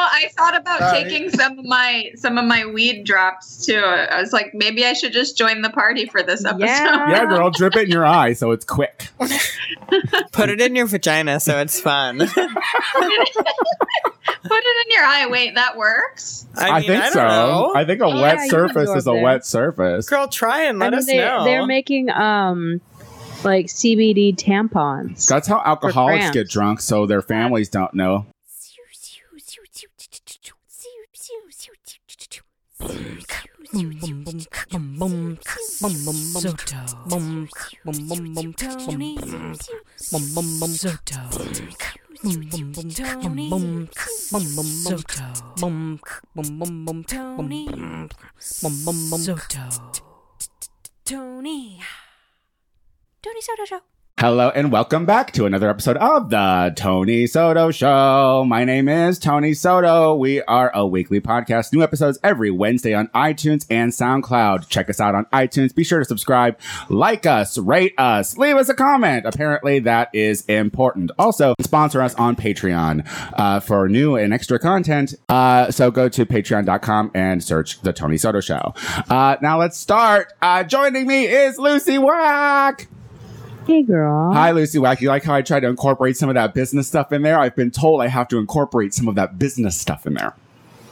I thought about Sorry. taking some of my some of my weed drops too. I was like, maybe I should just join the party for this episode. Yeah. Yeah, girl, drip it in your eye so it's quick. Put it in your vagina so it's fun. Put it in your eye. Wait, that works. I, mean, think don't so. know. I think a Yeah, wet surface is a absorb it. wet surface. Girl, try and let I mean, us they, know. they're making um like CBD tampons. That's how alcoholics get drunk, so their families don't know. Tony. Tony Soto Show. Hello and welcome back to another episode of the Tony Soto Show. My name is Tony Soto. We are a weekly podcast, new episodes every Wednesday on iTunes and SoundCloud. Check us out on iTunes. Be sure to subscribe, like us, rate us, leave us a comment. Apparently that is important. Also, sponsor us on Patreon uh, for new and extra content. Uh, so go to patreon.com and search the Tony Soto Show. Uh, now let's start. Uh, joining me is Lucy Wack. Hey, girl. Hi, Lucy Wack. You like how I tried to incorporate some of that business stuff in there? I've been told I have to incorporate some of that business stuff in there.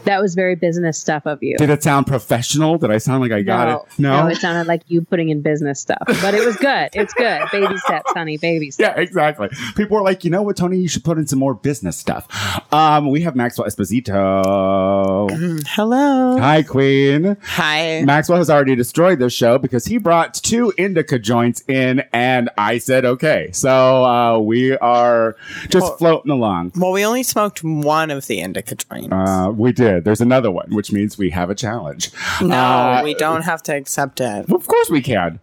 That was very business stuff of you. Did it sound professional? Did I sound like I got no, it? No. No, it sounded like you putting in business stuff, but it was good. It's good. Baby steps, honey. Baby steps. yeah, exactly. People are like, you know what, Tony? You should put in some more business stuff. Um, we have Maxwell Esposito. Hello. Hi, Queen. Hi. Maxwell has already destroyed this show because he brought two indica joints in, and I said okay. So uh, we are just Well- floating along. Well, we only smoked one of the indica joints. Uh, we did. There's another one, which means we have a challenge. no, uh, we don't have to accept it. Of course we can.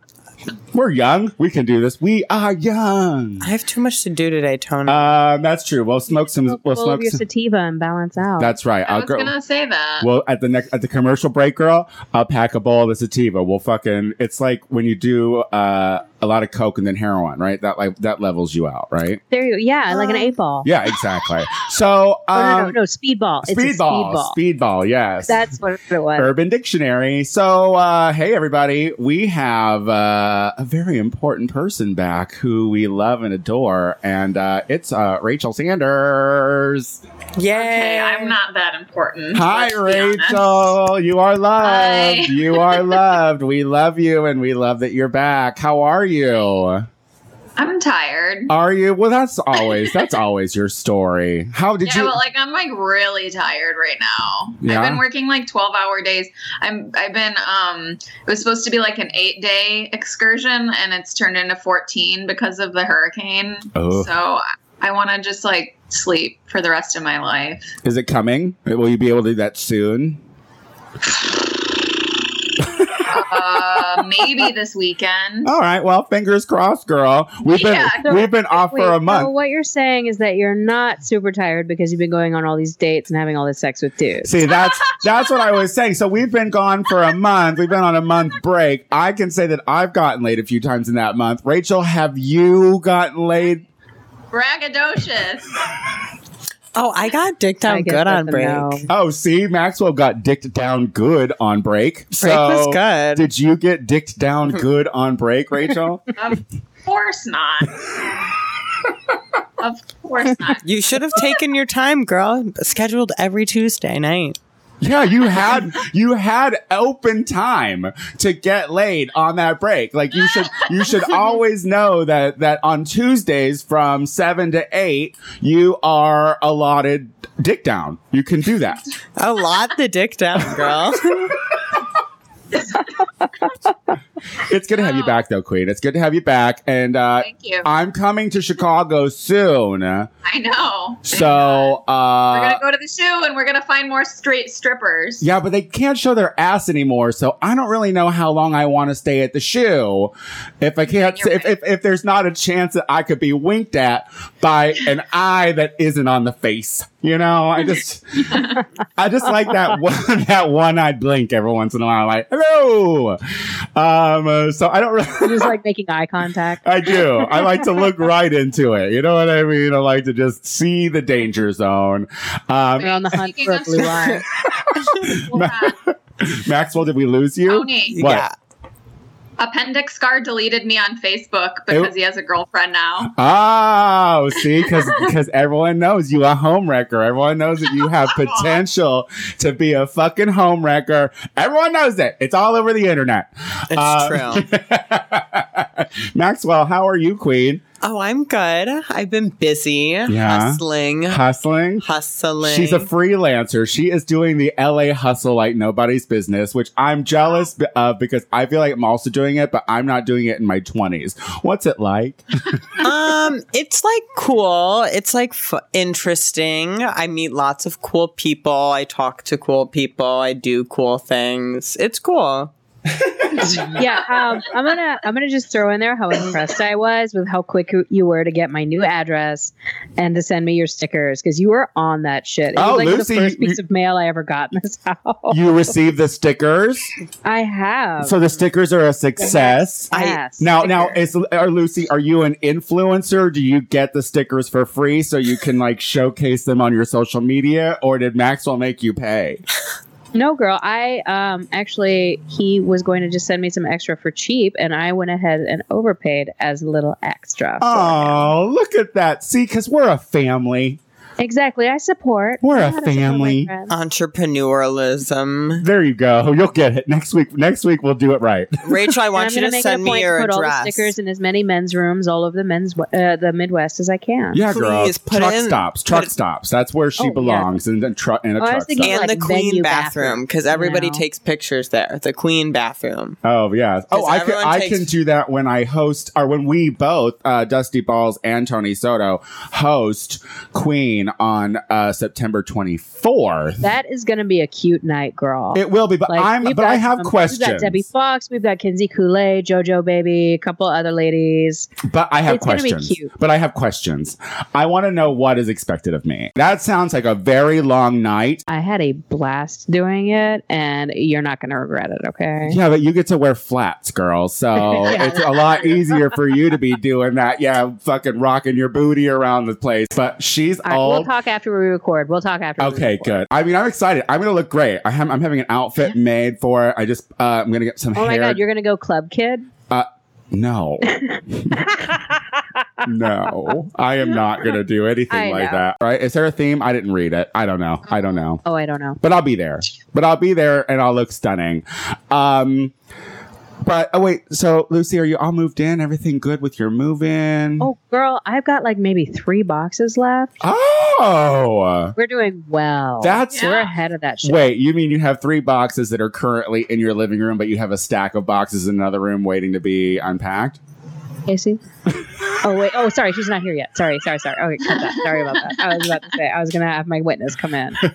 We're young. We can do this. We are young. I have too much to do today, Tony. Um, that's true. We'll smoke some. Full We'll of smoke your some. sativa and balance out. That's right. I I'll was go. gonna say that. Well, at the next at the commercial break, girl, I'll pack a bowl of the sativa. We'll fucking. It's like when you do uh, a lot of coke and then heroin, right? That like that levels you out, right? there you go. Yeah, like an eight ball. Yeah, exactly. So, Oh, no, no, um, no, speedball. It's a speedball, speedball. speedball, yes. That's what it was. Urban Dictionary. So, uh, hey, everybody, we have uh, a very important person back who we love and adore, and uh, it's uh, Rachel Sanders. Yay. okay, I'm not that important. Hi, let's be honest. Rachel. You are loved. Hi. You are loved. We love you, and we love that you're back. How are you? I'm tired. Are you? Well, that's always that's always your story. How did yeah, you? but like I'm like really tired right now. Yeah? I've been working like 12 hour days. I'm I've been um it was supposed to be like an 8 day excursion and it's turned into 14 because of the hurricane. Oh. So I want to just like sleep for the rest of my life. Is it coming? Will you be able to do that soon? Uh maybe this weekend. All right. Well, fingers crossed, girl. We've been Yeah. we've been off Wait, for a so month. what you're saying is that you're not super tired because you've been going on all these dates and having all this sex with dudes. See, that's that's what I was saying. So we've been gone for a month. We've been on a month break. I can say that I've gotten laid a few times in that month. Rachel, have you gotten laid? Braggadocious. oh, I got dicked down good on break. no. Oh, see, Maxwell got dicked down good on break. Break so was good. Did you get dicked down good on break, Rachel? of course not. of course not. you should have taken your time, girl. Scheduled every Tuesday night. Yeah, you had you had open time to get laid on that break. Like you should you should always know that that on Tuesdays from 7 to 8 you are allotted dick down. You can do that. A lot the dick down, girl. It's good to have you back though, Queen. It's good to have you back and uh Thank you. I'm coming to Chicago soon. I know. So We're uh gonna go to the show and we're gonna find more straight strippers. Yeah, but they can't show their ass anymore, so I don't really know how long I want to stay at the shoe. If I can't, if, if if there's not a chance that I could be winked at by an eye that isn't on the face, you know, I just, I just like that one that one eyed blink every once in a while, like hello. Um, Um, uh, so I don't really. Just like making eye contact. I do. I like to look right into it. You know what I mean? I like to just see the danger zone. Um, We're on the hunt for a blue eye. Maxwell, did we lose you? Tony, What? Yeah. Appendix Scar deleted me on Facebook because he has a girlfriend now. Oh, see, because because everyone knows you a home wrecker. Everyone knows that you have potential to be a fucking home wrecker. Everyone knows it. It's all over the internet. It's Uh, true. Maxwell, how are you, Queen? Oh, I'm good. I've been busy hustling, Hustling. hustling. She's a freelancer. She is doing the LA hustle like nobody's business, which I'm jealous of because I feel like I'm also doing it, but I'm not doing it in my 20s. What's it like? um, it's like cool. It's like f- interesting. I meet lots of cool people. I talk to cool people. I do cool things. It's cool. Yeah, um, I'm gonna I'm gonna just throw in there how impressed I was with how quick you were to get my new address and to send me your stickers because you were on that shit. It Oh, was like Lucy, the first you- piece of mail I ever got in this house. You received the stickers. I have. So the stickers are a success. Yes, Now, now, is are Lucy? Are you an influencer? Do you get the stickers for free so you can like showcase them on your social media, or did Maxwell make you pay? No, girl. I um actually he was going to just send me some extra for cheap, and I went ahead and overpaid as a little extra. Oh, look at that! See, because we're a family. Exactly. I support. We're I a know how to support my family. Entrepreneurialism. There you go. You'll get it next week. Next week we'll do it right. Rachel, I want you gonna make send a me point your to put all the stickers in as many men's rooms all over the men's uh, the Midwest as I can. Yeah, girl. Please put truck in- stops. put Truck it- stops. That's where she Oh, yeah. belongs in the truck in a Oh, truck thinking stop. and like the queen bathroom bathroom, because everybody you know? takes pictures there. The queen bathroom. Oh yeah. Oh, I can everyone I can do that when I host or when we both uh, Dusty Balls and Tony Soto host Queen on uh, September 24th. That is going to be a cute night, girl. It will be, but Like, I'm but I have questions. We've got Debbie Fox, we've got Kinsey Kool-Aid, JoJo Baby, a couple other ladies. But I have It's gonna be questions. cute. But I have questions. I want to know what is expected of me. That sounds like a very long night. I had a blast doing it, and you're not going to regret it. Okay. Yeah, but you get to wear flats, girl. So Yeah. it's a lot easier for you to be doing that. Yeah, fucking rocking your booty around the place. But she's All we'll talk after we record. We'll talk after. Okay, good. I mean, I'm excited. I'm gonna look great. I have, I'm having an outfit made for it. I just, uh, I'm gonna get some Oh my god, you're going to go club kid? Uh, no, no, I am not gonna do anything I like know. that. Right? Is there a theme? I didn't read it. I don't know. I don't know. Oh, I don't know. But I'll be there. But I'll be there, and I'll look stunning. Um. But oh wait, so Lucy, are you all moved in? Everything good with your move-in? Oh, girl, I've got like maybe three boxes left. Oh! We're doing well. That's we're ahead of that shit. Wait, you mean you have three boxes that are currently in your living room, but you have a stack of boxes in another room waiting to be unpacked? Casey? oh wait. Oh, sorry, she's not here yet. Sorry, sorry, sorry. Okay, cut that. Sorry about that. I was about to say I was gonna have my witness come in.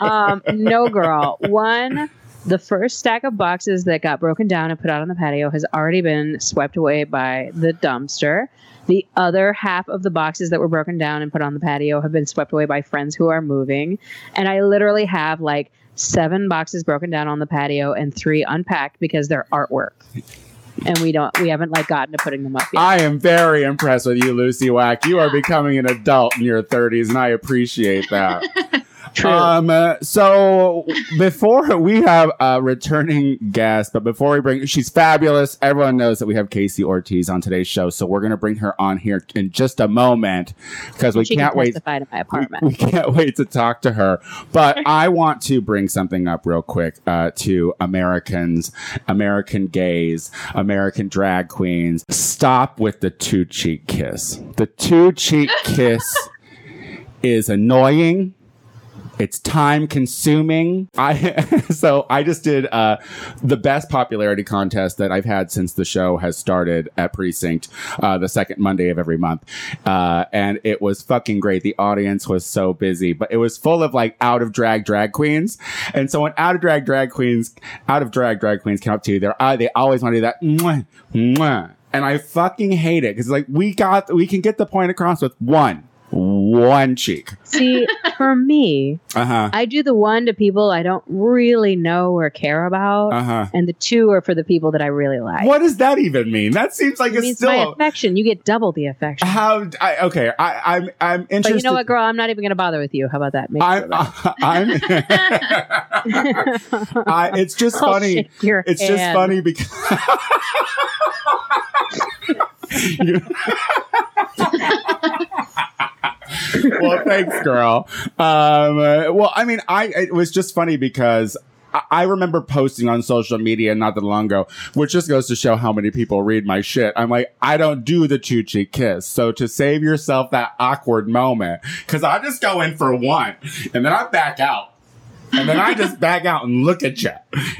Um, no, girl. One, the first stack of boxes that got broken down and put out on the patio has already been swept away by the dumpster. The other half of the boxes that were broken down and put on the patio have been swept away by friends who are moving. And I literally have like seven boxes broken down on the patio and three unpacked because they're artwork. And we don't we haven't like gotten to putting them up yet. I am very impressed with you, Lucy Wack. You are becoming an adult in your 30s, and I appreciate that. True. Um, uh, so before we have a returning guest, but before we bring, she's fabulous. Everyone knows that we have Casey Ortiz on today's show, so we're going to bring her on here in just a moment because we she can't can wait. testify to my We, apartment. we can't wait to talk to her. But I want to bring something up real quick uh, to Americans, American gays, American drag queens. Stop with the two cheek kiss. The two cheek kiss is annoying. It's time consuming. I so I just did uh, the best popularity contest that I've had since the show has started at Precinct, uh, the second Monday of every month, uh, and it was fucking great. The audience was so busy, but it was full of like out of drag drag queens, and so when out of drag drag queens, out of drag drag queens come up to you, they're uh, they always want to do that. Mwah, mwah. And I fucking hate it because like we got we can get the point across with one one cheek. See, for me, Uh huh. I do the one to people I don't really know or care about, Uh huh. and the two are for the people that I really like. What does that even mean? That seems like It it's means my still. affection. You get double the affection. How? I, okay, I, I'm I'm but interested. you know what, girl? I'm not even going to bother with you. How about that? Make I'm, about I'm I, it's just funny. It's just funny because. Well, thanks, girl. Um, uh, well, I mean, I it was just funny because. I- remember posting on social media not that long ago, which just goes to show how many people read my shit. I'm like, I don't do the two kiss. So to save yourself that awkward moment, cause I just go in for one and then I back out. And then I just back out and look at you.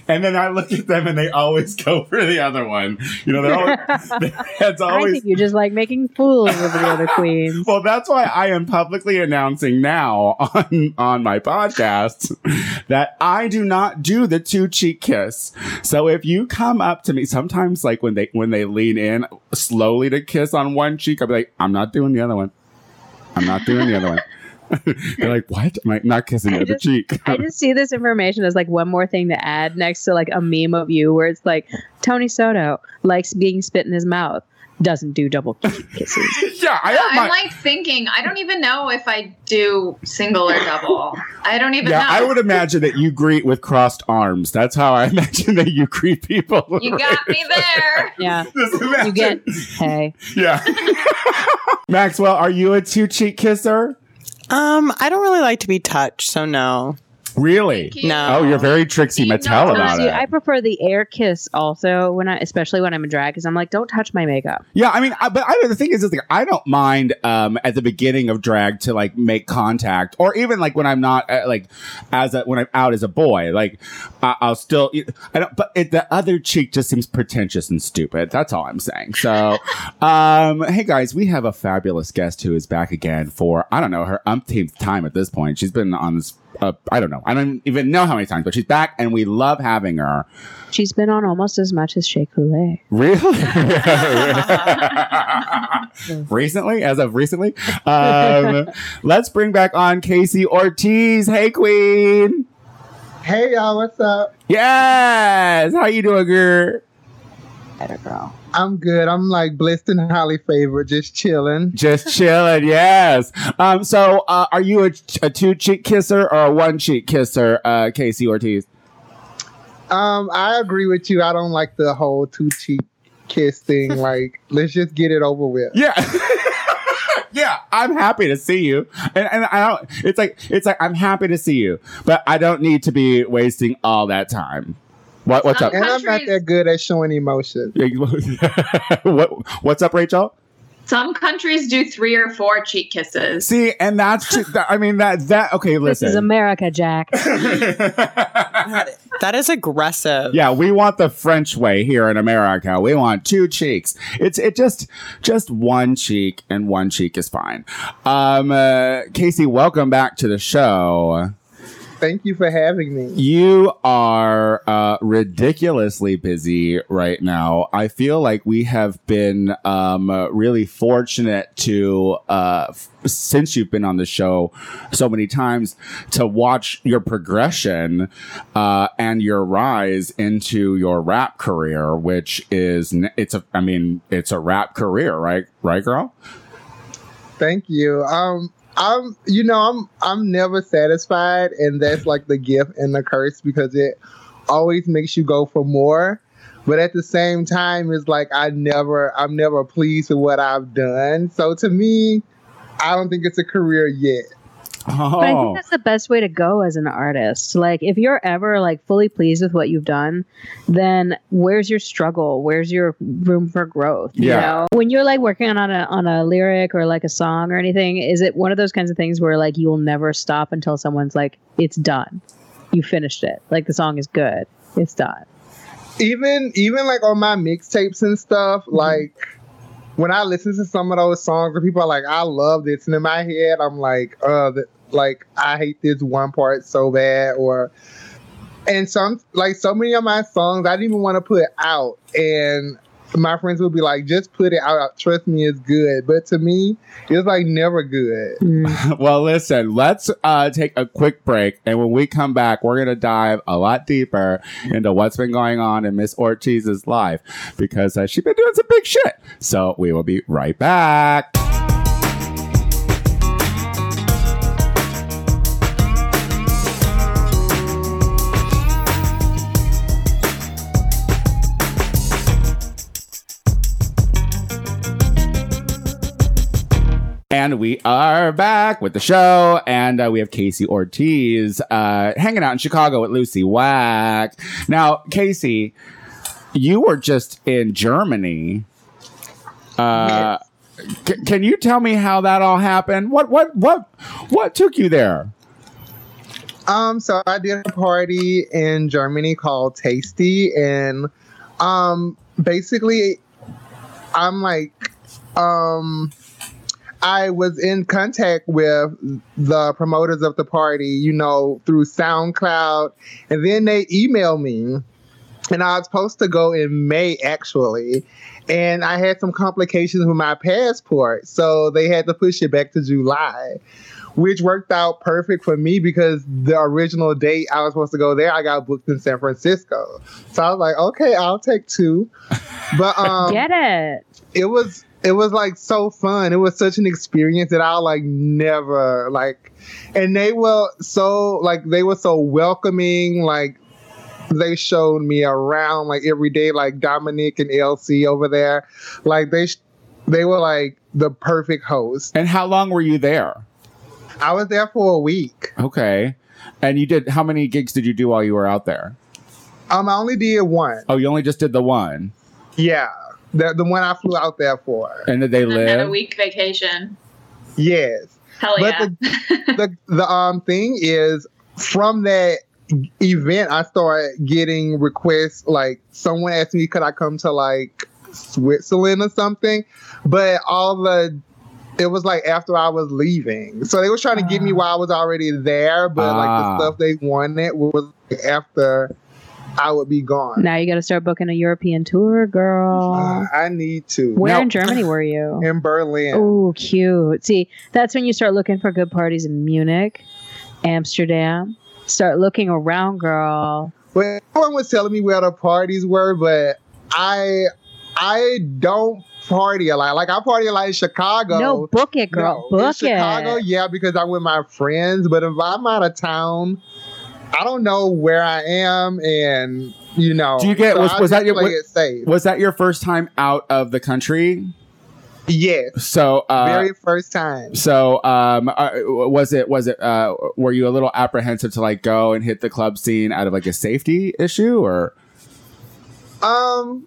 And then I look at them and they always go for the other one. You know, they're always, their heads I think you just like making fools of the other queens. well, that's why I am publicly announcing now on on my podcast that I do not do the two cheek kiss. So if you come up to me, sometimes like when they when they lean in slowly to kiss on one cheek, I'll be like, I'm not doing the other one. I'm not doing the other one. They're like, what? I'm like, not kissing the I other just- cheek. I just see this information as like one more thing to add next to like a meme of you where it's like Tony Soto likes being spit in his mouth, doesn't do double kisses. yeah, I have I'm my. like thinking, I don't even know if I do single or double. I don't even yeah, know. I would imagine that you greet with crossed arms. That's how I imagine that you greet people. You got me there. Yeah. Just. You get hey. Yeah. Maxwell, are you a two cheek kisser? Um, I don't really like to be touched, so no. Really? You. No. Oh, you're very Trixie You Mattel about it. I prefer the air kiss also when I, especially when I'm in drag, because I'm like, don't touch my makeup. yeah, I mean, I, but I, the thing is, is like, I don't mind um, at the beginning of drag to like make contact, or even like when I'm not uh, like as a, when I'm out as a boy, like I, I'll still. I don't. But it, the other cheek just seems pretentious and stupid. That's all I'm saying. So, um, hey guys, we have a fabulous guest who is back again for I don't know her umpteenth time at this point. She's been on this. Uh, I don't know. I don't even know how many times, but she's back, and we love having her. She's been on almost as much as Shea Coulee. Really? recently, as of recently, um, let's bring back on Casey Ortiz. Hey, Queen. Hey y'all, what's up? Yes. How you doing, girl? Better girl. I'm good. I'm like blessed and highly favored, just chilling. Just chilling. Yes. Um. So, uh, are you a, a two cheek kisser or a one cheek kisser, uh, Casey Ortiz? Um, I agree with you. I don't like the whole two cheek kiss thing. like, let's just get it over with. Yeah. yeah, I'm happy to see you. And, and I don't it's like it's like I'm happy to see you, but I don't need to be wasting all that time. What what's up? And I'm not that good at showing emotion. what what's up, Rachel? Some countries do three or four cheek kisses. See, and that's ju- I mean that that okay, Listen, This is America, Jack. That is aggressive. yeah, we want the French way here in America. We want two cheeks. It's it just just one cheek and one cheek is fine. Um uh, Casey, welcome back to the show. Thank you for having me. You are uh, ridiculously busy right now. I feel like we have been um, really fortunate to, uh, f- since you've been on the show so many times, to watch your progression uh, and your rise into your rap career, which is it's a, I mean, it's a rap career, right? Right, girl? Thank you. Um, I'm, you know, I'm, I'm never satisfied, and that's like the gift and the curse because it always makes you go for more. But at the same time, it's like I never, I'm never pleased with what I've done. So to me, I don't think it's a career yet. Oh, But I think that's the best way to go as an artist. Like, if you're ever like fully pleased with what you've done, then where's your struggle? Where's your room for growth? You Yeah. know, when you're like working on a on a lyric or like a song or anything, is it one of those kinds of things where like you will never stop until someone's like, it's done, you finished it, like the song is good, it's done. even even like on my mixtapes and stuff, like when I listen to some of those songs where people are like, I love this, and in my head I'm like, uh the, like I hate this one part so bad, or and some like so many of my songs I didn't even want to put out, and my friends would be like, just put it out. Trust me, it's good. But to me, it's like never good. Mm. well, listen, let's uh, take a quick break. And when we come back, we're going to dive a lot deeper into what's been going on in Miss Ortiz's life because uh, she's been doing some big shit. So we will be right back. And we are back with the show, and uh, we have Casey Ortiz uh, hanging out in Chicago with Lucy Wack. Now, Casey, you were just in Germany. Uh, c- can you tell me how that all happened? What what what what took you there? Um, so I did a party in Germany called Tasty, and um, basically, I'm like, um, I was in contact with the promoters of the party, you know, through SoundCloud, and then they emailed me, and I was supposed to go in May actually. And I had some complications with my passport, so they had to push it back to July which worked out perfect for me because the original date I was supposed to go there, I got booked in San Francisco. So I was like, okay, I'll take two. But um, Get it. it was it was like so fun. It was such an experience that I'll like never like. And they were so like they were so welcoming. Like they showed me around like every day, like Dominic and LC over there. Like they sh- they were like the perfect host. And how long were you there? I was there for a week. Okay. And you did how many gigs did you do while you were out there? Um, I only did one. Oh, you only just did the one. Yeah, the the one I flew out there for. And did they And then had a week vacation. Yes. Hell But yeah. the the um thing is from that event I started getting requests like someone asked me could I come to like Switzerland or something but all the it was like after I was leaving so they was trying to get me while I was already there but Ah. like the stuff they wanted was like, after I would be gone Now you got to start booking a European tour, girl. Uh, I need to Where now- in Germany were you? in Berlin Oh, cute. See, that's when you start looking for good parties in Munich, Amsterdam. Start looking around, girl. Well, everyone was telling me where the parties were, but I I don't party a lot. Like I party a lot in Chicago. No, book it, girl. No, in book Chicago, it. yeah, because I'm with my friends. But if I'm out of town, I don't know where I am, and you know. Do you get- so was- was that your- safe? Was that your first time out of the country? Yes, So, uh, very first time. so um, uh, was it was it uh, were you a little apprehensive to like go and hit the club scene out of like a safety issue or? Um,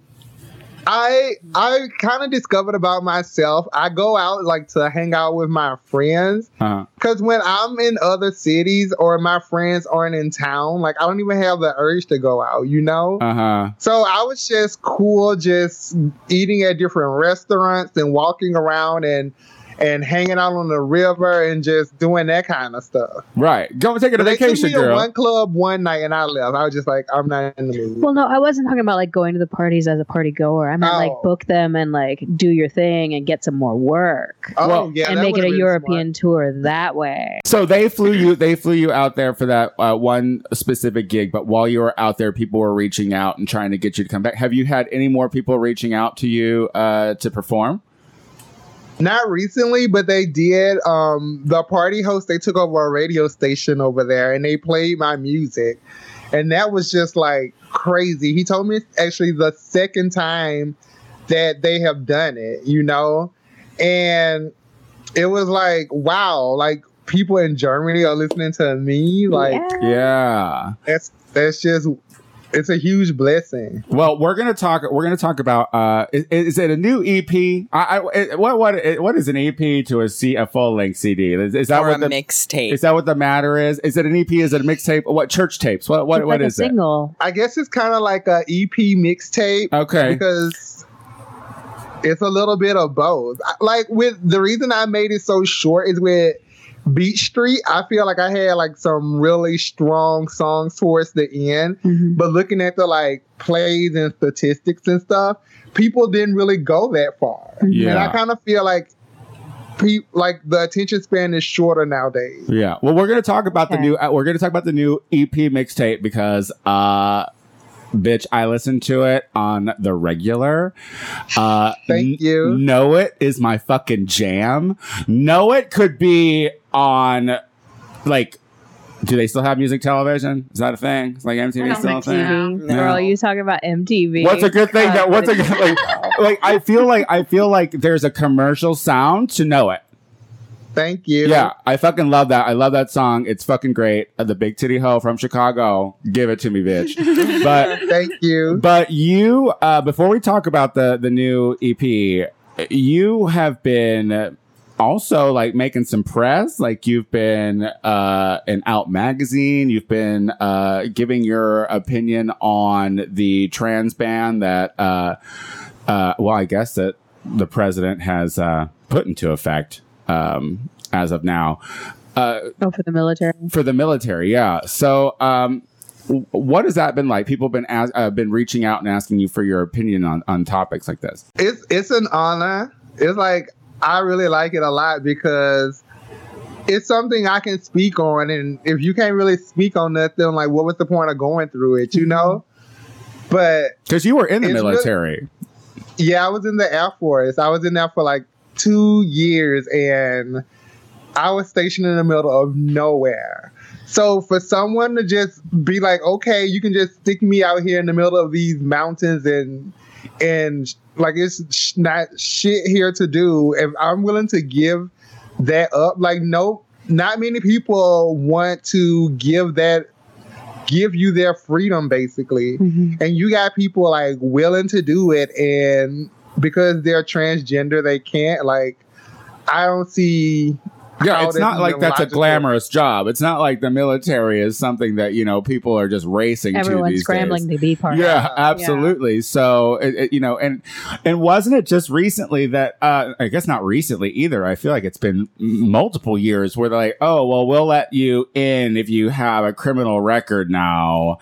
I I kind of discovered about myself. I go out like to hang out with my friends. Because when I'm in other cities or my friends aren't in town, like I don't even have the urge to go out, you know? uh huh. so I was just cool, just eating at different restaurants and walking around and and hanging out on the river and just doing that kind of stuff. Right. Go take a But vacation, girl. one club one night and I left. I was just like, I'm not in the mood. Well, no, I wasn't talking about like going to the parties as a party goer. I meant like Oh. book them and like do your thing and get some more work oh, well, yeah, and make it a been European tour that way. So they flew you. They flew you out there for that uh, one specific gig. But while you were out there, people were reaching out and trying to get you to come back. Have you had any more people reaching out to you uh, to perform? Not recently, but they did. Um, the party host they took over a radio station over there, and they played my music, and that was just like crazy. He told me it's actually the second time that they have done it, you know, and it was like wow, like people in Germany are listening to me, like yeah. Yeah. that's that's just it's a huge blessing. Well, we're gonna talk. We're gonna talk about. Uh, is, is it a new EP? I, I, what what what is an EP to a C a full length CD? Is, is that or what the mixtape. is that what the matter is? Is it an EP? Is it a mixtape? What church tapes? What what It's what like is a it? single. I guess it's kind of like a EP mixtape. Okay. because it's a little bit of both. Like with the reason I made it so short is with Beach Street, I feel like I had like some really strong songs towards the end. Mhm. But looking at the like plays and statistics and stuff, people didn't really go that far. Yeah. And I kind of feel like pe- like the attention span is shorter nowadays. Yeah. Well, we're gonna talk about the new. Uh, we're gonna talk about the new EP mixtape because, uh, bitch, I listen to it on the regular. Uh, Thank you. Know it is my fucking jam. Know it could be on, like, do they still have music television? Is that a thing? Is like I MTV don't still a think so. thing? MTV. No. Girl, you talking about MTV? What's a good thing that? What's a good like? Like I feel like I feel like there's a commercial sound to know it. Thank you. Yeah, I fucking love that. I love that song. It's fucking great. Uh, the Big Titty Ho from Chicago. Give it to me, bitch. but Thank you. but you uh, before we talk about the the new EP, you have been also like making some press. Like you've been uh, in Out magazine. You've been uh, giving your opinion on the trans ban that. Uh, uh, well, I guess that the president has uh, put into effect um, as of now. Uh, Oh, for the military. for the military, yeah. So, um, what has that been like? People have been as- uh, been reaching out and asking you for your opinion on, on topics like this. It's it's an honor. It's like I really like it a lot because it's something I can speak on, and if you can't really speak on nothing, like what was the point of going through it? You know. But Because you were in the It's really- military. Yeah, I was in the Air Force. I was in there for like two years and I was stationed in the middle of nowhere. So for someone to just be like, okay, you can just stick me out here in the middle of these mountains and and like it's sh- not shit here to do. If I'm willing to give that up, like no, not many people want to give that, give you their freedom basically Mhm. and you got people like willing to do it and because they're transgender they can't like i don't see Yeah, it's not like that's a glamorous job. It's not like the military is something that you know people are just racing to Everyone's these scrambling days. to be part of. Yeah, it. absolutely. So, it, it- you know, and and wasn't it just recently that uh, I guess not recently either. I feel like it's been multiple years where they're like, oh, well, we'll let you in if you have a criminal record now.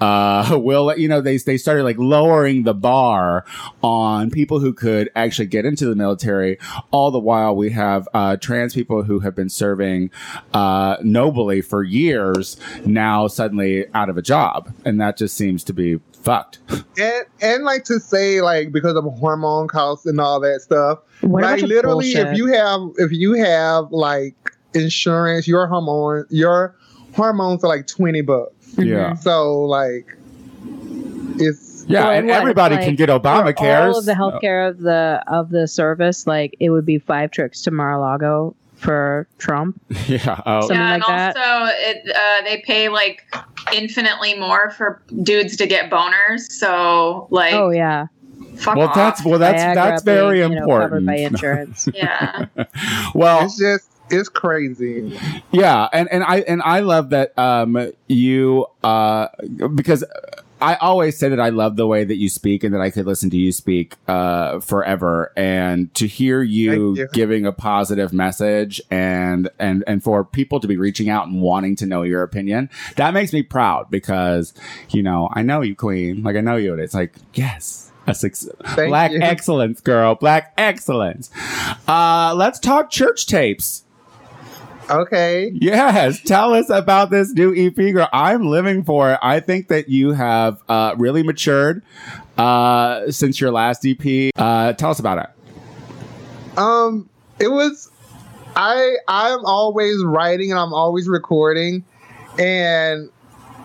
Uh, we'll let you know they they started like lowering the bar on people who could actually get into the military. All the while, we have uh, trans people who have been serving uh, nobly for years now suddenly out of a job, and that just seems to be fucked. and and like to say like because of hormone costs and all that stuff What like bunch of literally if you have if you have like insurance your hormone your hormones are like 20 bucks Yeah. so like it's Yeah, Well, and what, everybody like, can get Obamacare. all of the healthcare of the of the service, like it would be five trips to Mar-a-Lago for Trump. Yeah. Oh, Something yeah, like and that. also it uh, they pay like infinitely more for dudes to get boners. So like, oh yeah, fuck well, off. that's well, that's Viagra that's very being, you know, covered important. by insurance. yeah. well, it's just it's crazy Yeah, and and I and I love that um you uh because I always say that I love the way that you speak and that I could listen to you speak uh forever. And to hear you, you. giving a positive message and and and for people to be reaching out and wanting to know your opinion that makes me proud because you know I know you queen. Like I know you. And it's like yes a six, Thank black you. excellence girl. Black excellence. Uh let's talk church tapes okay Yes, tell us about this new EP, girl. I'm living for it. I think that you have uh, really matured uh, since your last EP. Uh, tell us about it. Um, it was I I'm always writing and I'm always recording, and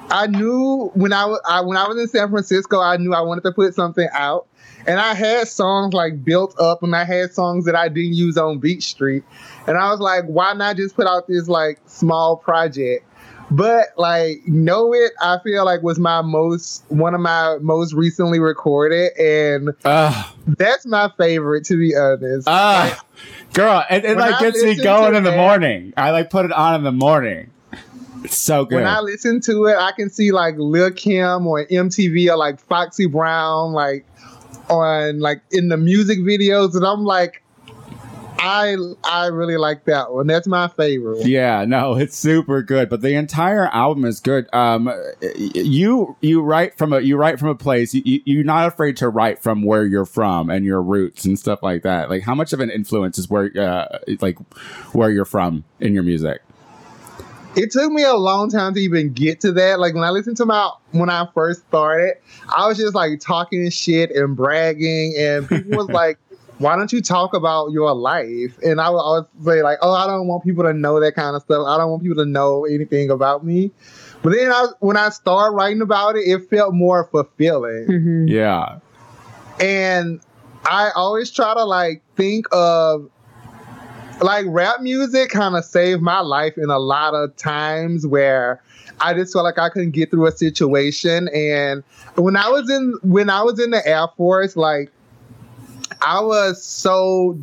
I knew when I, I when I was in San Francisco, I knew I wanted to put something out, and I had songs like built up, and I had songs that I didn't use on Beach Street, and I was like, why not just put out this like small project? But like know it, I feel like was my most one of my most recently recorded, and Uh, that's my favorite to be honest. uh, girl, it, it like I gets me going in the that- morning. I like put it on in the morning. It's so good. When I listen to it, I can see like Lil Kim or MTV or like Foxy Brown, like on like in the music videos, and I'm like, I I really like that one. That's my favorite. Yeah, no, it's super good. But the entire album is good. Um, you you write from a you write from a place. You, you you're not afraid to write from where you're from and your roots and stuff like that. Like, how much of an influence is where uh like where you're from in your music? It took me a long time to even get to that. Like when I listened to my when I first started, I was just like talking shit and bragging, and people was like, "Why don't you talk about your life?" And I would always say like, "Oh, I don't want people to know that kind of stuff. I don't want people to know anything about me." But then I, when I started writing about it, it felt more fulfilling. Mhm. Yeah, and I always try to like think of like rap music kind of saved my life in a lot of times where I just felt like I couldn't get through a situation and when I was in when I was in the Air Force like I was so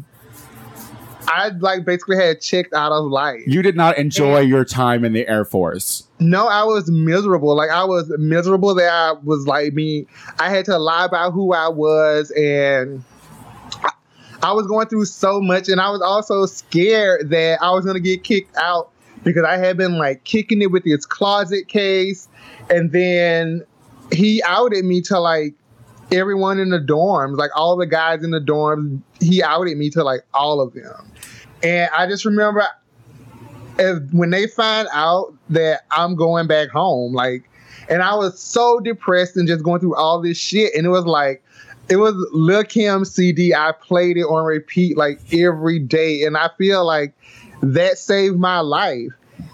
I like basically had checked out of life. you did not enjoy your time in the Air Force. No, I was miserable. Like I was miserable that I was like me. I had to lie about who I was, and I, I was going through so much, and I was also scared that I was gonna get kicked out because I had been like kicking it with this closet case, and then he outed me to like everyone in the dorms, like all the guys in the dorms. He outed me to like all of them, and I just remember if, when they find out that I'm going back home, like, and I was so depressed and just going through all this shit, and it was like, it was Lil Kim CD. I played it on repeat like every day, and I feel like that saved my life.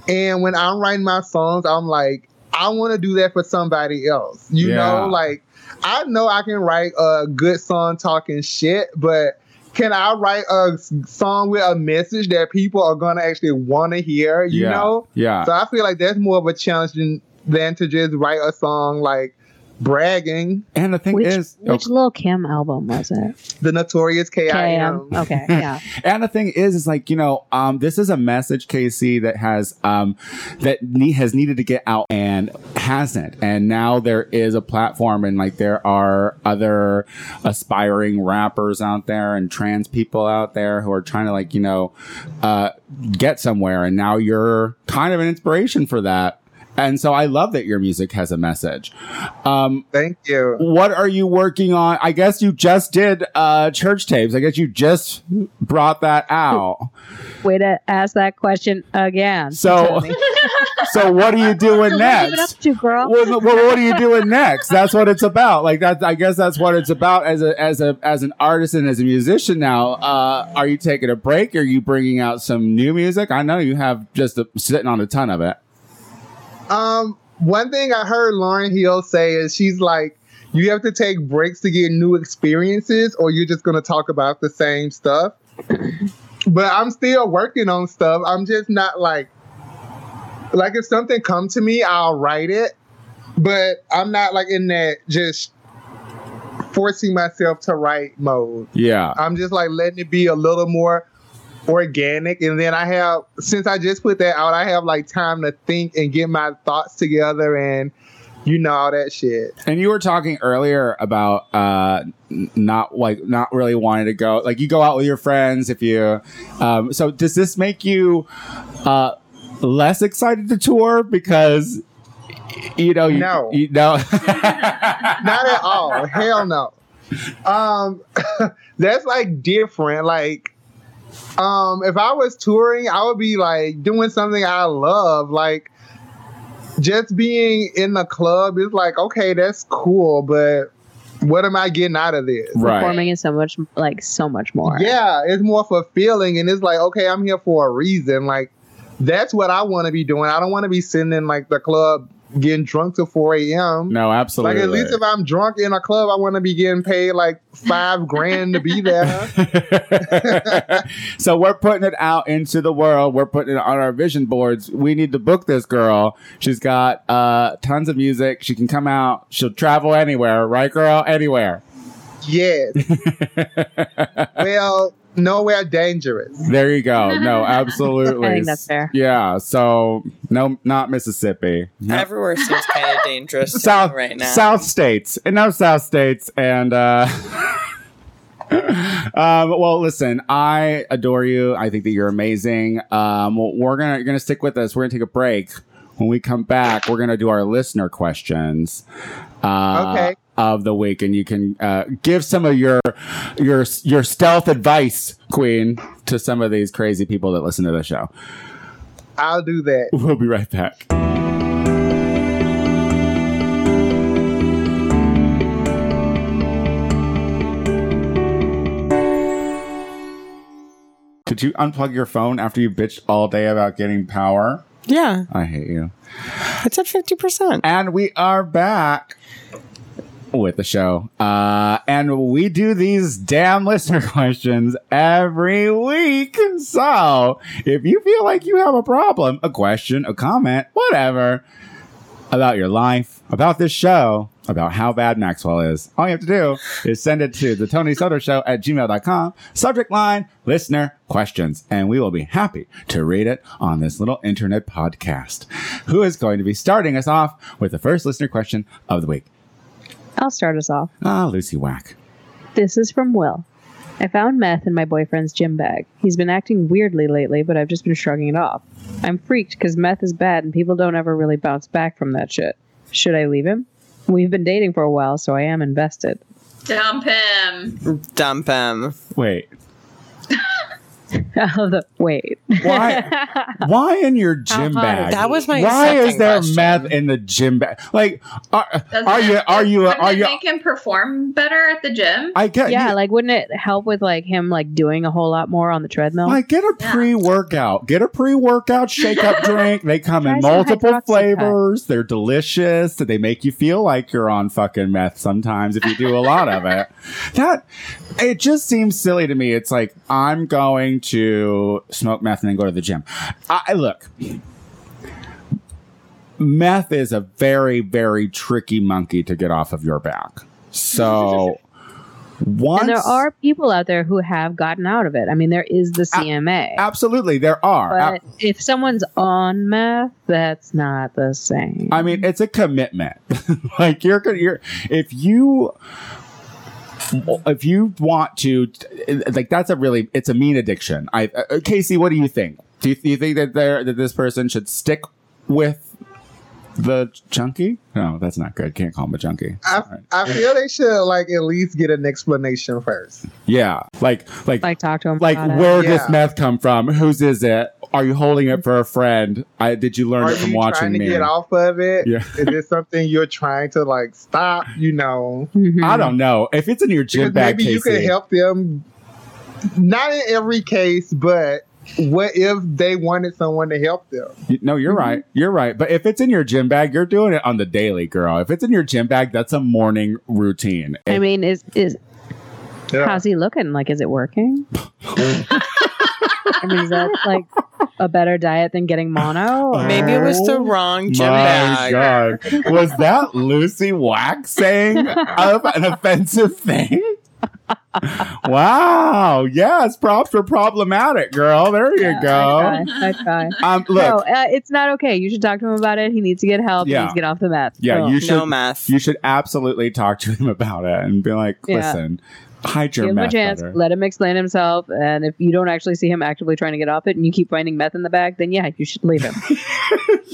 And when I'm writing my songs, I'm like, I want to do that for somebody else. You Yeah. know, like I know I can write a good song talking shit, but can I write a song with a message that people are gonna actually want to hear? You yeah, know, yeah. so I feel like that's more of a challenge than, than to just write a song like bragging. and the thing Which, is, oh, which Lil Kim album was it? The notorious K.I.M. KM. Okay, yeah. And the thing is, is like you know, um, this is a message, KC, that has um, that ne- has needed to get out and hasn't, and now there is a platform, and like there are other aspiring rappers out there and trans people out there who are trying to like you know uh, get somewhere, and now you're kind of an inspiration for that. And so I love that your music has a message. Um, Thank you. what are you working on? I guess you just did uh, church tapes. I guess you just brought that out. Way to ask that question again. So- So what are you doing What up next? to, girl? Well, well, what are you doing next? That's what it's about. Like that, I guess that's what it's about as a as a as an artist and as a musician. Now, uh, are you taking a break? Are you bringing out some new music? I know you have just a, sitting on a ton of it. Um, one thing I heard Lauryn Hill say is she's like, you have to take breaks to get new experiences, or you're just gonna talk about the same stuff. but I'm still working on stuff. I'm just not like, like if something come to me, I'll write it. But I'm not like in that just forcing myself to write mode. Yeah, I'm just like letting it be a little more organic. And then I have, since I just put that out, I have like time to think and get my thoughts together and, you know, all that shit. And you were talking earlier about uh, not like not really wanting to go. Like you go out with your friends if you. Um, so does this make you uh, less excited to tour because you know you, No. you know Not at all. Hell no. Um, that's like different. Like, um, if I was touring, I would be like doing something I love. Like, just being in the club is like, okay, that's cool, but what am I getting out of this? right. Performing is so much like so much more. Yeah, it's more fulfilling, and it's like, okay, I'm here for a reason. Like, that's what I want to be doing. I don't want to be sitting in like the club getting drunk till 4 a.m. No, absolutely. Like, at least if I'm drunk in a club, I want to be getting paid like five grand to be there. so we're putting it out into the world. We're putting it on our vision boards. We need to book this girl. She's got uh, tons of music. She can come out. She'll travel anywhere, right, girl? Anywhere. Yes. well, nowhere dangerous. There you go. No, absolutely. I think that's fair. Yeah. So no, not Mississippi. No. Everywhere seems kind of dangerous South right now. South states, enough South states, and uh, um, well, listen, I adore you. I think that you're amazing. Um, we're gonna you're gonna stick with us. We're gonna take a break. When we come back, we're gonna do our listener questions. Uh, Okay. Of the week, and you can uh, give some of your your your stealth advice, Queen, to some of these crazy people that listen to the show. I'll do that. We'll be right back. Did you unplug your phone after you bitched all day about getting power? Yeah, I hate you. it's at fifty percent. And we are back with the show. Uh, and we do these damn listener questions every week. So if you feel like you have a problem, a question, a comment, whatever about your life, about this show, about how bad Maxwell is, all you have to do is send it to the Tony Soto Show at gmail.com. Subject line, listener questions. And we will be happy to read it on this little internet podcast. Who is going to be starting us off with the first listener question of the week? I'll start us off. Ah, Lucy Whack. This is from Will. I found meth in my boyfriend's gym bag. He's been acting weirdly lately, but I've just been shrugging it off. I'm freaked because meth is bad and people don't ever really bounce back from that shit. Should I leave him? We've been dating for a while, so I am invested. Dump him. Dump him. Wait, the- Wait. why? why in your gym bag? That was my. why is there question. meth in the gym bag? Like, are, Doesn't are you? Are you? wouldn't Are you? make him perform better at the gym? I get. yeah, you- like wouldn't it help with like him like doing a whole lot more on the treadmill? Like get a Yeah. pre-workout. Get a pre-workout shake-up drink. They come in multiple hydroxycut. flavors. They're delicious. They make you feel like you're on fucking meth sometimes if you do a lot of it. That it just seems silly to me. It's like I'm going to smoke meth and then go to the gym. I look. Meth is a very, very tricky monkey to get off of your back. So once and there are people out there who have gotten out of it. I mean, there is the CMA. absolutely there are. But if someone's on meth, that's not the same. I mean, it's a commitment. like you're gonna, you're if you if you want to, like that's a really it's a mean addiction. I uh, Casey, what do you think? Do you, do you think that there that this person should stick with the junkie? No, that's not good. Can't call him a junkie. I, I feel they should like at least get an explanation first. Yeah, like like like talk to him. like about it. where did Yeah. this meth come from? Whose is it? Are you holding it for a friend? I did you learn Are it from you watching trying to me? get off of it? Yeah. Is this something you're trying to like stop? You know. I don't know if it's in your gym because bag. maybe you Casey. can help them. Not in every case, but what if they wanted someone to help them? You- No, you're mm-hmm. right. You're right. But if it's in your gym bag, you're doing it on the daily, girl. If it's in your gym bag, that's a morning routine. I mean, is is Yeah. how's he looking? Like, is it working? I mean, is that like a better diet than getting mono? or- Maybe it was the wrong gym My bag. God, was that Lucy Wax saying of an offensive thing? wow. Yes, props for problematic, girl. There you Yeah, go. I try. I try. Um, no, uh, it's not okay. You should talk to him about it. He needs to get help. Yeah. He needs to get off the meth. yeah, Cool. you should. No meth. You should absolutely talk to him about it and be like, Yeah. Hide your Give him a chance. Let him explain himself. And if you don't actually see him actively trying to get off it, and you keep finding meth in the bag, then yeah, you should leave him.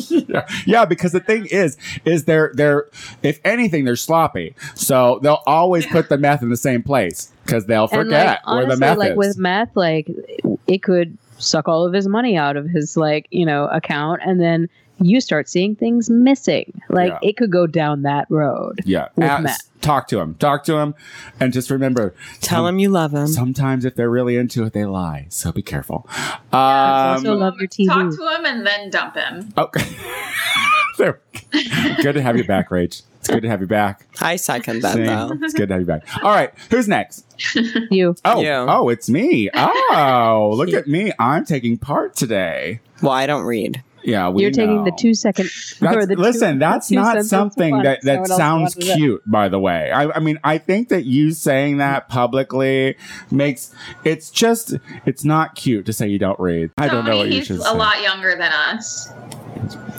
yeah. yeah, because the thing is, is they're they're if anything, they're sloppy. So they'll always put the meth in the same place because they'll and forget like where honestly, the meth like is. with meth, like it could suck all of his money out of his like you know account, and then you start seeing things missing. Like Yeah. it could go down that road. yeah, with Ask- meth. talk to him, talk to him, and just remember, Tell some- him you love him. Sometimes if they're really into it, they lie. So be careful. also Um, love your TV. Talk to him and then dump him. okay. There- good to have you back, Rach. It's good to have you back. I second that See? though. It's good to have you back. All right, who's next? You. Oh, You. oh, it's me. Oh, look at me. I'm taking part today. Well, I don't read. Yeah, we You're taking the know. two second. That's, or the two- listen, the that's two not something one. that that what else sounds you wanted cute, by the way. I, I mean, I think that you saying that publicly makes it's just it's not cute to say you don't read. I don't know what you he's should a say. lot younger than us.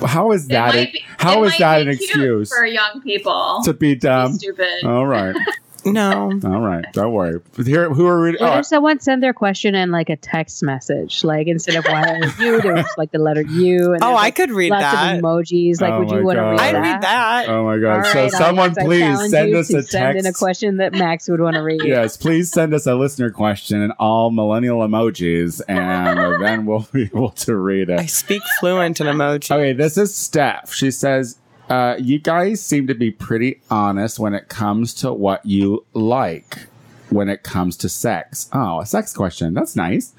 How is that? might a- be- how it is might that be an cute excuse for young people? to be to be dumb? stupid. All right. No. All right, don't worry. Here, who are we? What Oh, if someone sent their question in like a text message? Like instead of why are you, there was like the letter U. And Oh, there's, I could read lots that. of emojis. Like, Oh would you want to God. read I'd that? read that. oh my God! All so right, someone, audience, please send us to a send in a question that Max would want to read. Yes, please send us a listener question in all millennial emojis, and then we'll be able to read it. I speak fluent in emoji. Okay, this is Steph. She says, uh, "You guys seem to be pretty honest when it comes to what you like." When it comes to sex, oh, a sex question. That's nice.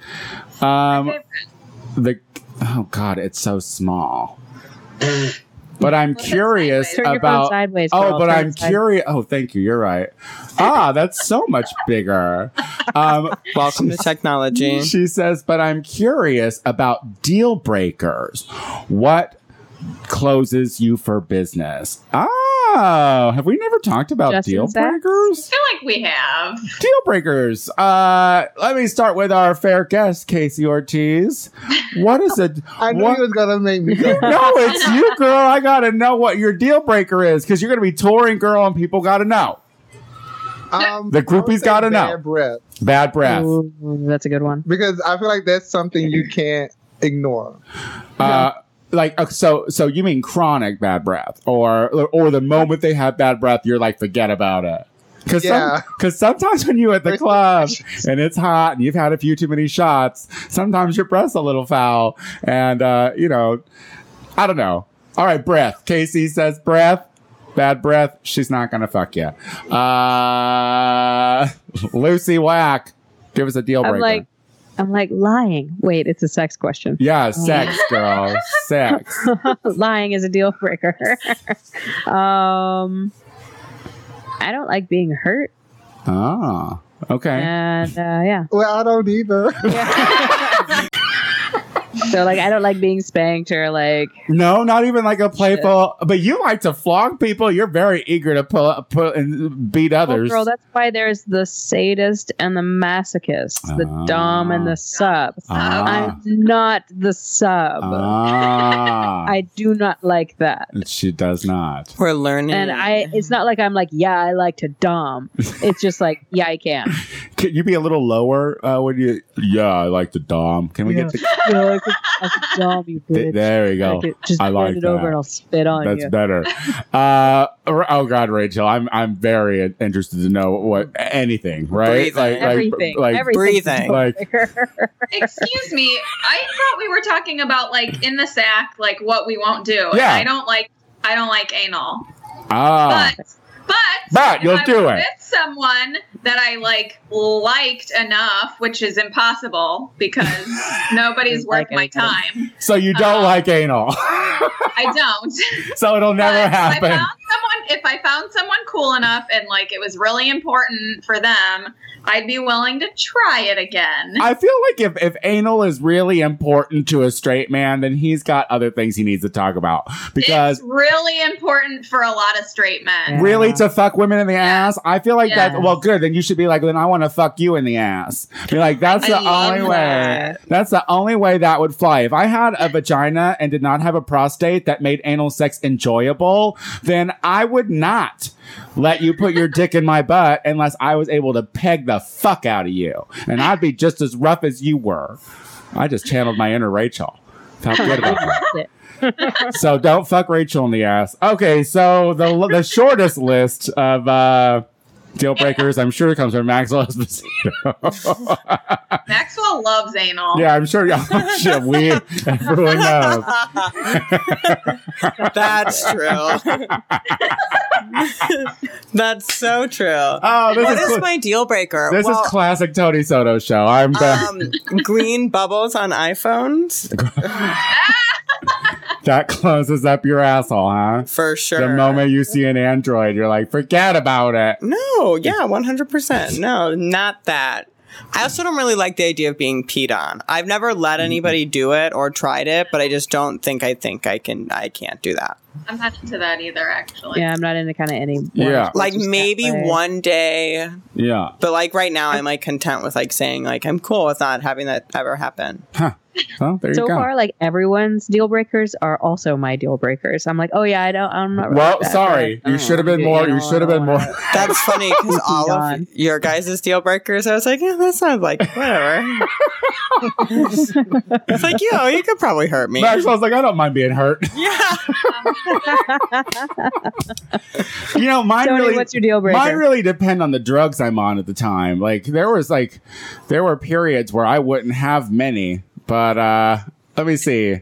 Um, the oh god, it's so small. But I'm curious sideways. Turn your phone about. sideways. Oh, but I'm curious. Oh, thank you. You're right. Ah, that's so much bigger. Um, Welcome to technology. she says, but I'm curious about deal breakers. What closes you for business? Oh, have we never talked about Just in deal sex? breakers? I feel like we have. Deal breakers. Uh, let me start with our fair guest, Casey Ortiz. What is it? I knew what- he was gonna make me go. no, it's you, girl. I gotta know what your deal breaker is because you're gonna be touring, girl, and people gotta know. Um, The groupies gotta know. bad breath Bad breath. Ooh, that's a good one. because I feel like that's something you can't ignore. Uh, like uh, so, so you mean chronic bad breath, or or the moment they have bad breath, you're like, forget about it. Because Yeah. sometimes when you're at the club and it's hot and you've had a few too many shots, sometimes your breath's a little foul, and uh, you know, I don't know. All right, breath. Casey says breath. Bad breath. She's not gonna fuck you. Uh, Lucy Whack. Give us a deal breaker. I'm like, lying. Wait, it's a sex question. yeah, sex, girl, sex. lying is a deal breaker. um, I don't like being hurt, Ah, okay. and uh, yeah. Well, I don't either. So like, I don't like being spanked or like. No, not even like a playful. But you like to flog people. You're very eager to pull, pull and beat Well, others. girl, that's why there's the sadist and the masochist, the dom and the sub. ah, I'm not the sub. ah. I do not like that. she does not. We're learning. And I, it's not like I'm like, yeah, I like to dom. It's just like, yeah, I can. Can you be a little lower uh, when you? Yeah, I like the dom. Can we Yeah. get the? Yeah, I like to, I like to you, bitch. There we go. Like it- just I bend like it that. over and I'll spit on you. That's you. better. Uh, oh God, Rachel, I'm I'm very interested to know what anything, right? Breathing. Everything. like everything's breathing. Like- Excuse me. I thought we were talking about like in the sack, like what we won't do. And Yeah. I don't like. I don't like anal. ah, But but But if you'll I do was it. with someone that I like liked enough, which is impossible because nobody's worth like my anybody. time. so you don't uh, like anal, I don't. so it'll never But happen. If I found someone, if I found someone cool enough and like it was really important for them, I'd be willing to try it again. I feel like if, if anal is really important to a straight man, then he's got other things he needs to talk about. Because it's really important for a lot of straight men. Yeah. To fuck women in the ass, I feel like Yeah. that. Well, good. Then you should be like, then I want to fuck you in the ass. Be like, that's the only way. That's the only way that would fly. If I had a vagina and did not have a prostate that made anal sex enjoyable, then I would not let you put your dick in my butt unless I was able to peg the fuck out of you. And I'd be just as rough as you were. I just channeled my inner Rachel. Felt good about that. So don't fuck Rachel in the ass. Okay, so the the shortest list of uh, deal breakers, I'm sure, it comes from Maxwell Esposito. Maxwell loves anal. yeah, I'm sure. Oh, shit, we everyone knows. That's true. That's so true. Oh, this What is is cl- my deal breaker? this Well, is classic Tony Soto show. I'm back. um, green bubbles on iPhones that closes up your asshole, huh? for sure. The moment you see an Android, you're like, forget about it. No, yeah, one hundred percent. No, not that. I also don't really like the idea of being peed on. I've never let Mm-hmm. anybody do it or tried it, but I just don't think I think I can. I can't do that. I'm not into that either, actually. Yeah, I'm not into kind of any. Yeah. Like maybe one day, Yeah. but like right now, I'm like content with like saying like I'm cool with not having that ever happen. So there so you go. far, like everyone's deal breakers are also my deal breakers. I'm like, oh yeah, I don't. I'm not. really well, that, sorry. but You oh, should have been more. You should have been more. That's funny because all of your guys' deal breakers, I was like, yeah, that sounds like whatever. it's like, yo, you could probably hurt me. I was like, I don't mind being hurt. Yeah. You know, mine Tony, really. what's your deal breaker? Mine really depend on the drugs I'm on at the time. Like there was like there were periods where I wouldn't have many, but uh let me see.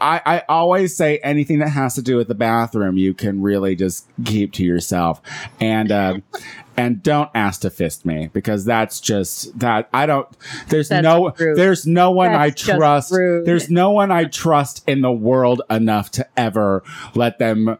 I, I always say anything that has to do with the bathroom, you can really just keep to yourself, and uh, and don't ask to fist me because that's just that I don't. There's That's no rude. there's no one That's I trust. There's no one I trust in the world enough to ever let them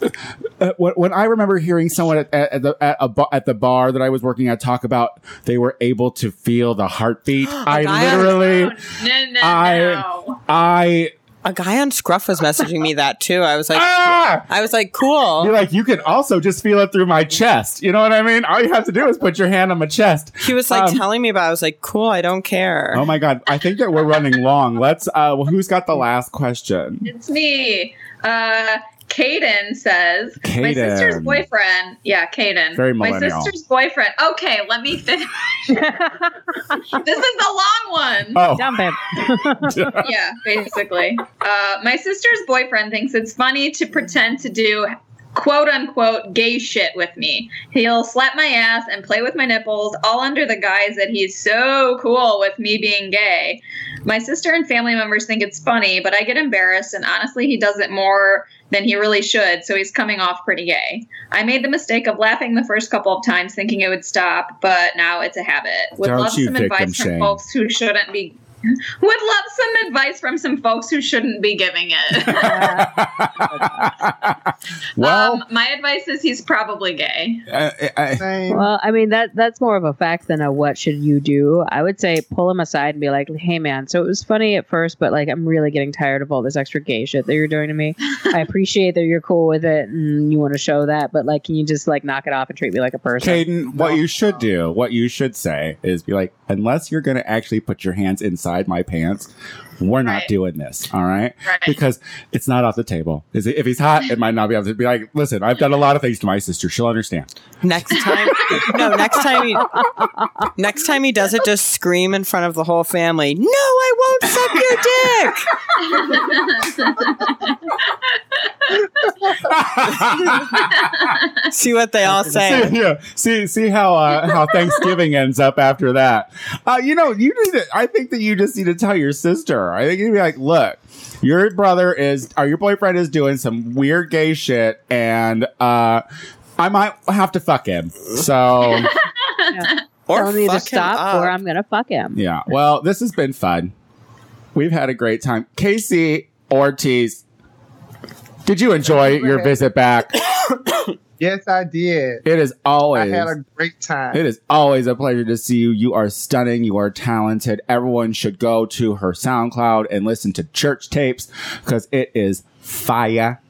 uh, when, when I remember hearing someone at, at, at the at, a, at the bar that I was working at talk about they were able to feel the heartbeat. I literally, No, no, I- no. I A guy on Scruff was messaging me that too. I was like, ah. I was like, cool. You're like you can also just feel it through my chest. You know what I mean? All you have to do is put your hand on my chest. He was like Um, telling me about. it. I was like, cool. I don't care. Oh my god! I think that we're running long. Let's. uh well, Who's got the last question? It's me. Uh, Caden says my sister's boyfriend. Yeah, Caden. Very my sister's boyfriend. Okay, let me finish. this is a long one. Oh, Dump him. yeah, basically. Uh, my sister's boyfriend thinks it's funny to pretend to do quote unquote gay shit with me. He'll slap my ass and play with my nipples, all under the guise that he's so cool with me being gay. My sister and family members think it's funny, but I get embarrassed, and honestly, he does it more than he really should, so he's coming off pretty gay. I made the mistake of laughing the first couple of times, thinking it would stop, but now it's a habit. Would Don't love some advice from shame. folks who shouldn't be. Would love some advice from some folks who shouldn't be giving it. well, um, my advice is he's probably gay. I- I- Well, I mean that that's more of a fact than a what should you do. I would say pull him aside and be like, "Hey, man, so it was funny at first, but like I'm really getting tired of all this extra gay shit that you're doing to me. I appreciate that you're cool with it and you want to show that, but like, can you just like knock it off and treat me like a person?" Caden, what you should do, what you should say is be like, unless you're going to actually put your hands inside my pants, we're not Right. doing this. All right. Right. Because it's not off the table. Is it, if he's hot, it might not be able to be like, listen, I've done a lot of things to my sister. She'll understand. Next time, no. Next time he, next time he does it, just scream in front of the whole family. No, I won't suck your dick. See what they all say. see, yeah. see, see how uh, how Thanksgiving ends up after that. Uh, you know, you need to. I think that you just need to tell your sister. I think you'd be like, look, your brother is, or your boyfriend is doing some weird gay shit, and uh, I might have to fuck him. So Or Tell me to fuck him stop, up. or I'm gonna fuck him. yeah. Well, this has been fun. We've had a great time. Casey Ortiz, did you enjoy your visit back? Yes, I did. It is always. I had a great time. It is always a pleasure to see you. You are stunning. You are talented. Everyone should go to her SoundCloud and listen to church tapes because it is fire.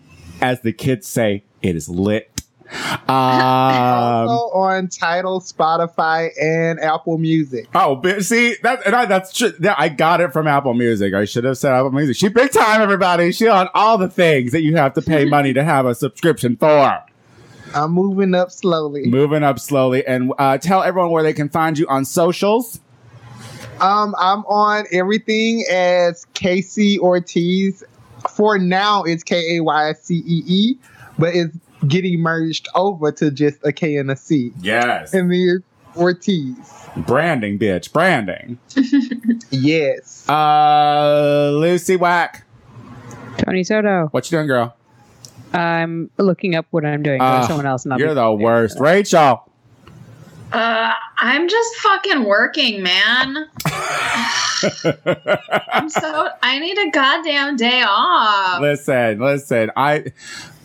As the kids say, it is lit. Um, also on Tidal, Spotify, and Apple Music. oh, see that, and I, that's true. That, I got it from Apple Music. I should have said Apple Music. She big time, everybody. She on all the things that you have to pay money to have a subscription for. I'm moving up slowly. Moving up slowly, and uh, tell everyone where they can find you on socials. Um, I'm on everything as Casey Ortiz. For now, it's K A Y C E E, but it's getting merged over to just a K and a C. Yes, And then Ortiz. branding, bitch, branding. Yes. Uh, Lucy Whack. Tony Soto. What you doing, girl? I'm looking up what I'm doing. Uh, someone else. Not You're the worst. Rachel. Uh, I'm just fucking working, man. I'm so I need a goddamn day off. listen, listen. I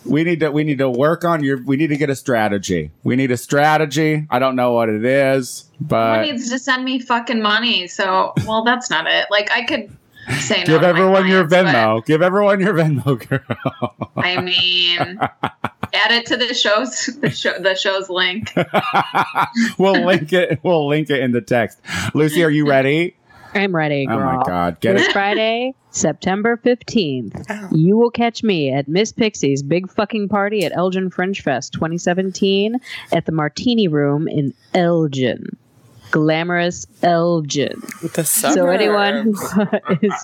we need to we need to work on your we need to get a strategy. We need a strategy. I don't know what it is, but Someone but needs to send me fucking money. So, well, that's not it. Like, I could say give to my everyone your clients, but, Venmo. Give everyone your Venmo, girl. I mean, add it to the show's the show the show's link. we'll link it. We'll link it in the text. Lucy, are you ready? I'm ready, Girl. Oh my god, get This it. Friday, September 15th, you will catch me at Miss Pixie's big fucking party at Elgin Fringe Fest 2017 at the Martini Room in Elgin. Glamorous Elgin. The So anyone who is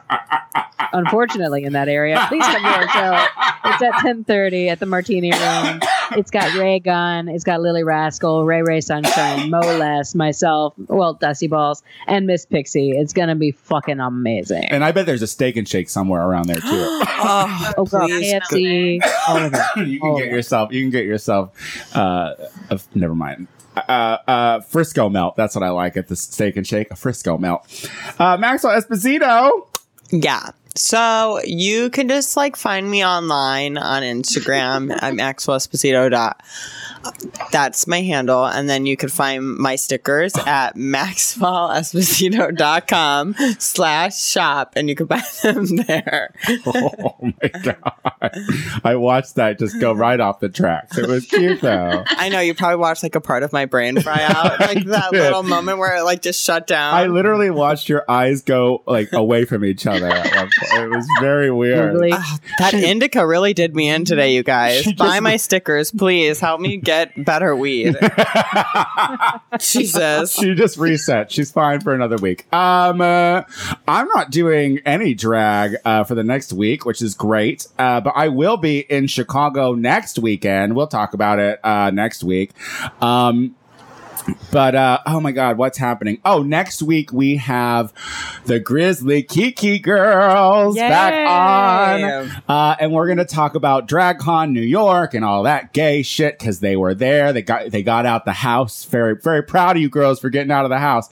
unfortunately in that area, please come to our show. It's at 10:30 at the Martini Room. It's got Ray Gun, it's got Lily Rascal, Ray Ray Sunshine, Mo Les, myself, well, Dusty Balls, and Miss Pixie. It's gonna be fucking amazing. And I bet there's a steak and shake somewhere around there too. oh, Oh, girl, please. KFC, all of it. you can Oh. get yourself. You can get yourself. Uh, a, never mind. Uh, uh, Frisco melt. That's what I like at the steak and shake. A Frisco melt. Uh, Maxwell Esposito. Yeah. So you can just like find me online on Instagram. I'm Maxwell Esposito. Dot. That's my handle. And then you can find my stickers at maxwellesposito.com slash shop and you can buy them there. Oh my god! I watched that just go right off the tracks. It was cute though. I know you probably watched like a part of my brain fry out, like that did. little moment where it like just shut down. I literally watched your eyes go like away from each other. At one. It was very weird. Googly. Ah, that indica really did me in today, you guys. She Buy just- my stickers, please. Help me get better weed. Jesus. she just reset. She's fine for another week. Um, uh, I'm not doing any drag uh, for the next week, which is great. Uh, but I will be in Chicago next weekend. We'll talk about it uh, next week. Um, but uh, oh my god, what's happening? Oh, next week we have the Grizzly Kiki Girls back on. Uh, and we're gonna talk about DragCon New York and all that gay shit because they were there. They got they got out the house. Very very proud of you girls for getting out of the house.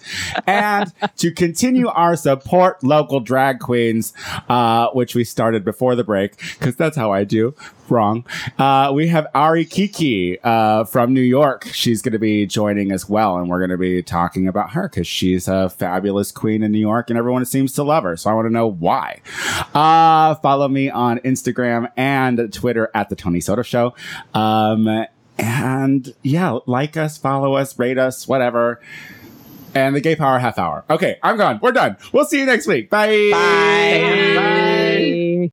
And to continue our support local drag queens, uh, which we started before the break because that's how I do. Wrong. Uh, we have Ari Kiki uh, from New York. She's going to be joining as well, and we're going to be talking about her because she's a fabulous queen in New York, and everyone seems to love her. So I want to know why. Uh, follow me on Instagram and Twitter at the Tony Soto Show. Um, and yeah, like us, follow us, rate us, whatever. And the Gay Power Half Hour. Okay, I'm gone. We're done. We'll see you next week. Bye. Bye. Bye.